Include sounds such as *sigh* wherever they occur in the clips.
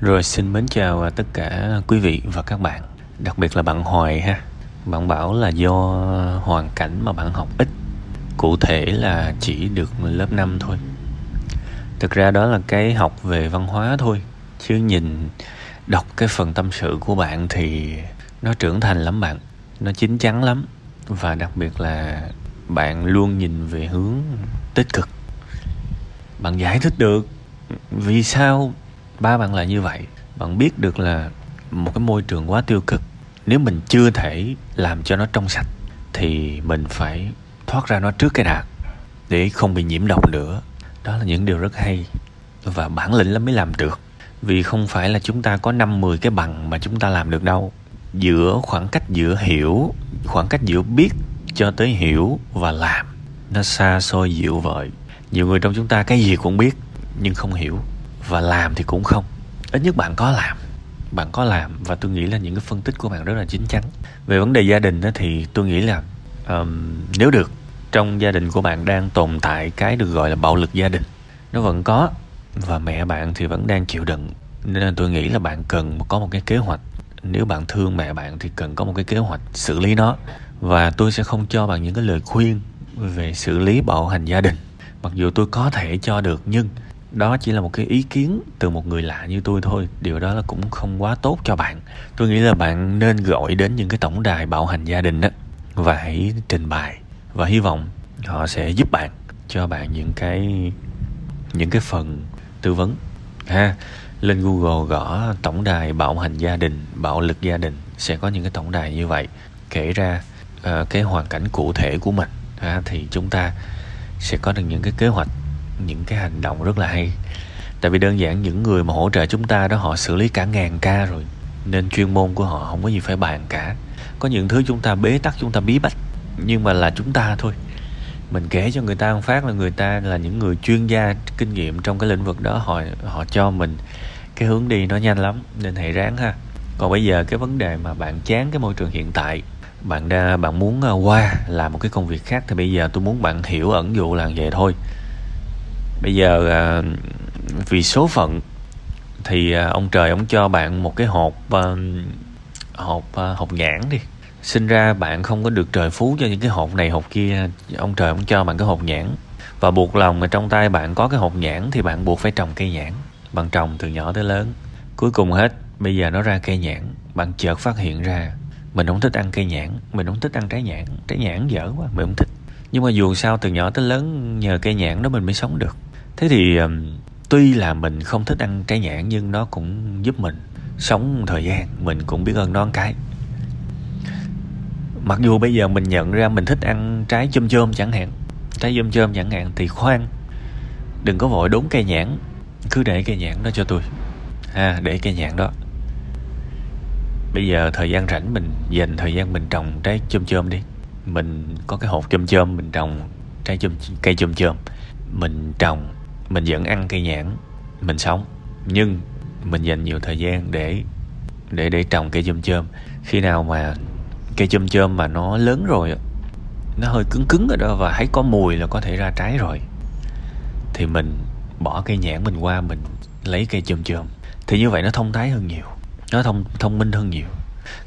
Rồi xin mến chào à, tất cả quý vị và các bạn. Đặc biệt là bạn Hoài ha. Bạn bảo là do hoàn cảnh mà bạn học ít. Cụ thể là chỉ được lớp 5 thôi. Thực ra đó là cái học về văn hóa thôi. Chứ nhìn, đọc cái phần tâm sự của bạn thì nó trưởng thành lắm bạn. Nó chín chắn lắm. Và đặc biệt là bạn luôn nhìn về hướng tích cực. Bạn giải thích được vì sao ba bạn là như vậy. Bạn biết được là một cái môi trường quá tiêu cực. Nếu mình chưa thể làm cho nó trong sạch, thì mình phải thoát ra nó trước cái đạt để không bị nhiễm độc nữa. Đó là những điều rất hay và bản lĩnh lắm mới làm được. Vì không phải là chúng ta có năm mười cái bằng mà chúng ta làm được đâu. Giữa khoảng cách giữa hiểu, khoảng cách giữa biết cho tới hiểu và làm, nó xa xôi dịu vợi nhiều người trong chúng ta cái gì cũng biết, nhưng không hiểu và làm thì cũng không. Ít nhất bạn có làm. Bạn có làm và tôi nghĩ là những cái phân tích của bạn rất là chín chắn. Về vấn đề gia đình đó thì tôi nghĩ là um, nếu được trong gia đình của bạn đang tồn tại cái được gọi là bạo lực gia đình nó vẫn có và mẹ bạn thì vẫn đang chịu đựng. Nên là tôi nghĩ là bạn cần có một cái kế hoạch. Nếu bạn thương mẹ bạn thì cần có một cái kế hoạch xử lý nó. Và tôi sẽ không cho bạn những cái lời khuyên về xử lý bạo hành gia đình. Mặc dù tôi có thể cho được nhưng đó chỉ là một cái ý kiến từ một người lạ như tôi thôi. Điều đó là cũng không quá tốt cho bạn. Tôi nghĩ là bạn nên gọi đến những cái tổng đài bạo hành gia đình đó và hãy trình bày và hy vọng họ sẽ giúp bạn cho bạn những cái những cái phần tư vấn. Ha lên google gõ tổng đài bạo hành gia đình bạo lực gia đình sẽ có những cái tổng đài như vậy. Kể ra uh, cái hoàn cảnh cụ thể của mình ha, thì chúng ta sẽ có được những cái kế hoạch những cái hành động rất là hay. Tại vì đơn giản những người mà hỗ trợ chúng ta đó họ xử lý cả ngàn ca rồi, nên chuyên môn của họ không có gì phải bàn cả. Có những thứ chúng ta bế tắc, chúng ta bí bách, nhưng mà là chúng ta thôi. Mình kể cho người ta một phát là người ta là những người chuyên gia kinh nghiệm trong cái lĩnh vực đó, họ họ cho mình cái hướng đi nó nhanh lắm, nên hãy ráng ha. Còn bây giờ cái vấn đề mà bạn chán cái môi trường hiện tại, bạn đa, bạn muốn à, qua, làm một cái công việc khác thì bây giờ tôi muốn bạn hiểu ẩn dụ là vậy thôi bây giờ à, vì số phận thì à, ông trời ông cho bạn một cái hộp à, hộp à, hộp nhãn đi. Sinh ra bạn không có được trời phú cho những cái hộp này hộp kia. Ông trời ông cho bạn cái hộp nhãn. Và buộc lòng mà trong tay bạn có cái hộp nhãn thì bạn buộc phải trồng cây nhãn. Bạn trồng từ nhỏ tới lớn. Cuối cùng hết bây giờ nó ra cây nhãn. Bạn chợt phát hiện ra mình không thích ăn cây nhãn mình không thích ăn trái nhãn. Trái nhãn dở quá mình không thích. Nhưng mà dù sao từ nhỏ tới lớn nhờ cây nhãn đó mình mới sống được thế thì um, tuy là mình không thích ăn trái nhãn nhưng nó cũng giúp mình sống thời gian mình cũng biết ơn nó cái. Mặc dù bây giờ mình nhận ra mình thích ăn trái chôm chôm chẳng hạn trái chôm chôm chẳng hạn thì khoan đừng có vội đốn cây nhãn cứ để cây nhãn đó cho tôi. Ha để cây nhãn đó. Bây giờ thời gian rảnh mình dành thời gian mình trồng trái chôm chôm đi. Mình có cái hộp chôm chôm mình trồng trái chôm cây chôm chôm. Mình trồng mình vẫn ăn cây nhãn, mình sống. Nhưng mình dành nhiều thời gian để để để trồng cây chôm chôm. Khi nào mà cây chôm chôm mà nó lớn rồi nó hơi cứng cứng rồi đó và thấy có mùi là có thể ra trái rồi, thì mình bỏ cây nhãn mình qua mình lấy cây chôm chôm. Thì như vậy nó thông thái hơn nhiều, nó thông thông minh hơn nhiều.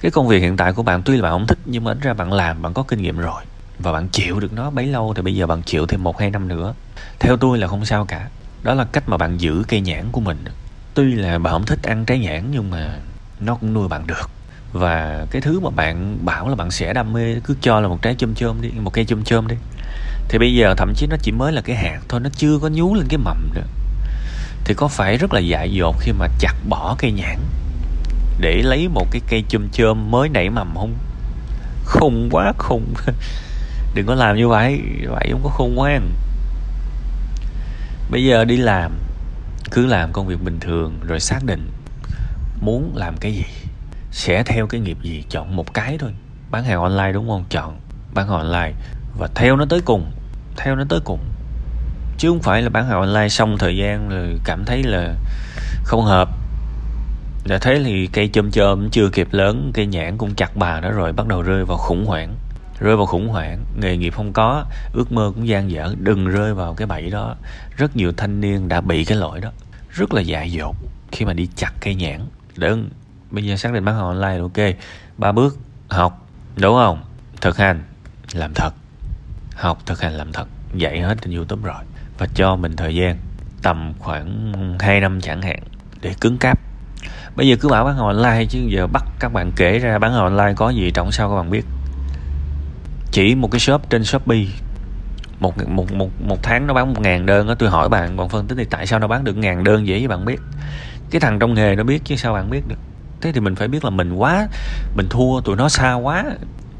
Cái công việc hiện tại của bạn tuy là bạn không thích nhưng mà ra bạn làm, bạn có kinh nghiệm rồi và bạn chịu được nó bấy lâu thì bây giờ bạn chịu thêm một, hai năm nữa theo tôi là không sao cả. Đó là cách mà bạn giữ cây nhãn của mình. Tuy là bạn không thích ăn trái nhãn, nhưng mà nó cũng nuôi bạn được. Và cái thứ mà bạn bảo là bạn sẽ đam mê, cứ cho là một trái chôm chôm đi, một cây chôm chôm đi. Thì bây giờ thậm chí nó chỉ mới là cái hạt thôi, nó chưa có nhú lên cái mầm nữa. Thì có phải rất là dại dột khi mà chặt bỏ cây nhãn để lấy một cái cây chôm chôm mới nảy mầm không? Khùng quá, khùng. *laughs* Đừng có làm như vậy vậy không có khôn ngoan bây giờ đi làm. Cứ làm công việc bình thường rồi xác định muốn làm cái gì. Sẽ theo cái nghiệp gì, chọn một cái thôi. Bán hàng online đúng không? Chọn bán hàng online. Và theo nó tới cùng, theo nó tới cùng. Chứ không phải là bán hàng online xong thời gian rồi cảm thấy là không hợp. Đã thấy thì cây chôm chôm chưa kịp lớn, cây nhãn cũng chặt bà đó rồi bắt đầu rơi vào khủng hoảng rơi vào khủng hoảng. Nghề nghiệp không có, ước mơ cũng gian dở. Đừng rơi vào cái bẫy đó. Rất nhiều thanh niên đã bị cái lỗi đó. Rất là dại dột khi mà đi chặt cây nhãn. Đừng bây giờ xác định bán hàng online là ok. Ba bước. Học. Đúng không? Thực hành. Làm thật. Học, thực hành, làm thật. Dạy hết trên youtube rồi. Và cho mình thời gian. Tầm khoảng 2 năm chẳng hạn. Để cứng cáp. Bây giờ cứ bảo bán hàng online chứ giờ bắt các bạn kể ra bán hàng online có gì trong sao các bạn biết chỉ một cái shop trên shopee. Một một một một tháng nó bán một ngàn đơn đó tôi hỏi bạn bạn phân tích thì tại sao nó bán được ngàn đơn dễ vậy bạn biết? Cái thằng trong nghề nó biết chứ sao bạn biết được. Thế thì mình phải biết là mình quá, mình thua, tụi nó xa quá.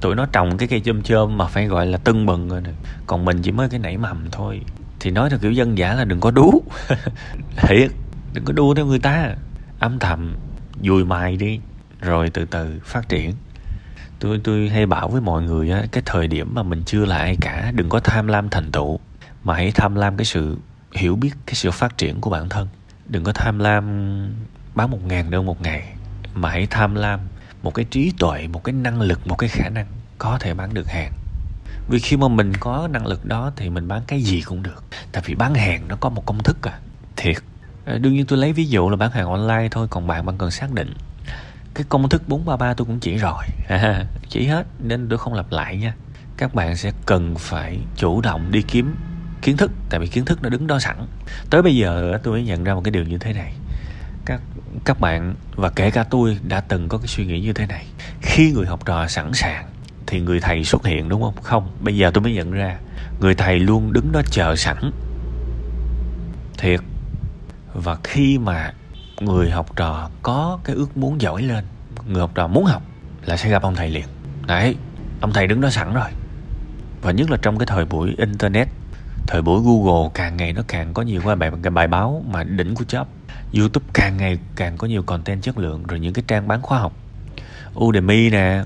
Tụi nó trồng cái cây chôm chôm mà phải gọi là tưng bừng rồi nè. Còn mình chỉ mới cái nảy mầm thôi. Thì nói theo kiểu dân giả là đừng có đú. *laughs* Thiệt, đừng có đua theo người ta. Âm thầm, dùi mài đi, rồi từ từ phát triển tôi tôi hay bảo với mọi người á, cái thời điểm mà mình chưa là ai cả, đừng có tham lam thành tựu, mà hãy tham lam cái sự hiểu biết, cái sự phát triển của bản thân. Đừng có tham lam bán một ngàn đơn một ngày, mà hãy tham lam một cái trí tuệ, một cái năng lực, một cái khả năng có thể bán được hàng. Vì khi mà mình có năng lực đó thì mình bán cái gì cũng được, tại vì bán hàng nó có một công thức à. Thiệt. Ờ, đương nhiên tôi lấy ví dụ là bán hàng online thôi, còn bạn bạn cần xác định cái công thức 433 tôi cũng chỉ rồi. À, chỉ hết. Nên tôi không lặp lại nha. Các bạn sẽ cần phải chủ động đi kiếm kiến thức tại vì kiến thức nó đứng đó sẵn. Tới bây giờ tôi mới nhận ra một cái điều như thế này. Các các bạn và kể cả tôi đã từng có cái suy nghĩ như thế này. Khi người học trò sẵn sàng thì người thầy xuất hiện đúng không? Không bây giờ tôi mới nhận ra người thầy luôn đứng đó chờ sẵn. Thiệt. Và khi mà người học trò có cái ước muốn giỏi lên người học trò muốn học là sẽ gặp ông thầy liền. Đấy ông thầy đứng đó sẵn rồi. Và nhất là trong cái thời buổi internet thời buổi google càng ngày nó càng có nhiều cái bài, cái bài báo mà đỉnh của job. Youtube càng ngày càng có nhiều content chất lượng rồi những cái trang bán khóa học. Udemy nè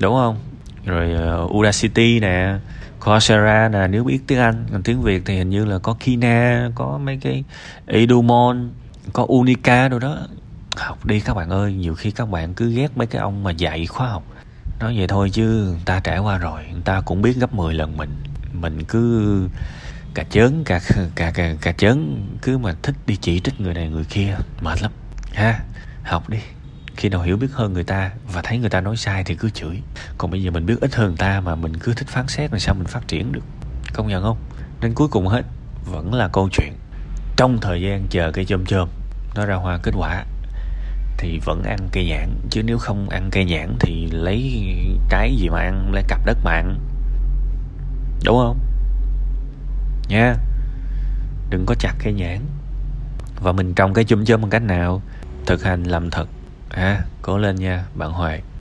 đúng không? Rồi uh, udacity nè Coursera nè nếu biết tiếng Anh còn tiếng Việt thì hình như là có Kina có mấy cái Edumon có Unica đâu đó. Học đi các bạn ơi nhiều khi các bạn cứ ghét mấy cái ông mà dạy khóa học. Nói vậy thôi chứ người ta trải qua rồi người ta cũng biết gấp 10 lần mình. Mình cứ cà chớn cà cà cà, cà chớn cứ mà thích đi chỉ trích người này người kia mệt lắm. Ha học đi. Khi nào hiểu biết hơn người ta và thấy người ta nói sai thì cứ chửi. Còn bây giờ mình biết ít hơn người ta mà mình cứ thích phán xét làm sao mình phát triển được. Công nhận không? Nên cuối cùng hết vẫn là câu chuyện. Trong thời gian chờ cây chôm chôm nó ra hoa kết quả thì vẫn ăn cây nhãn, chứ nếu không ăn cây nhãn thì lấy trái gì mà ăn, lấy cặp đất mà ăn. Đúng không? Nha. Đừng có chặt cây nhãn. Và mình trồng cây chôm chôm bằng cách nào? Thực hành làm thật. À cố lên nha, bạn hoài.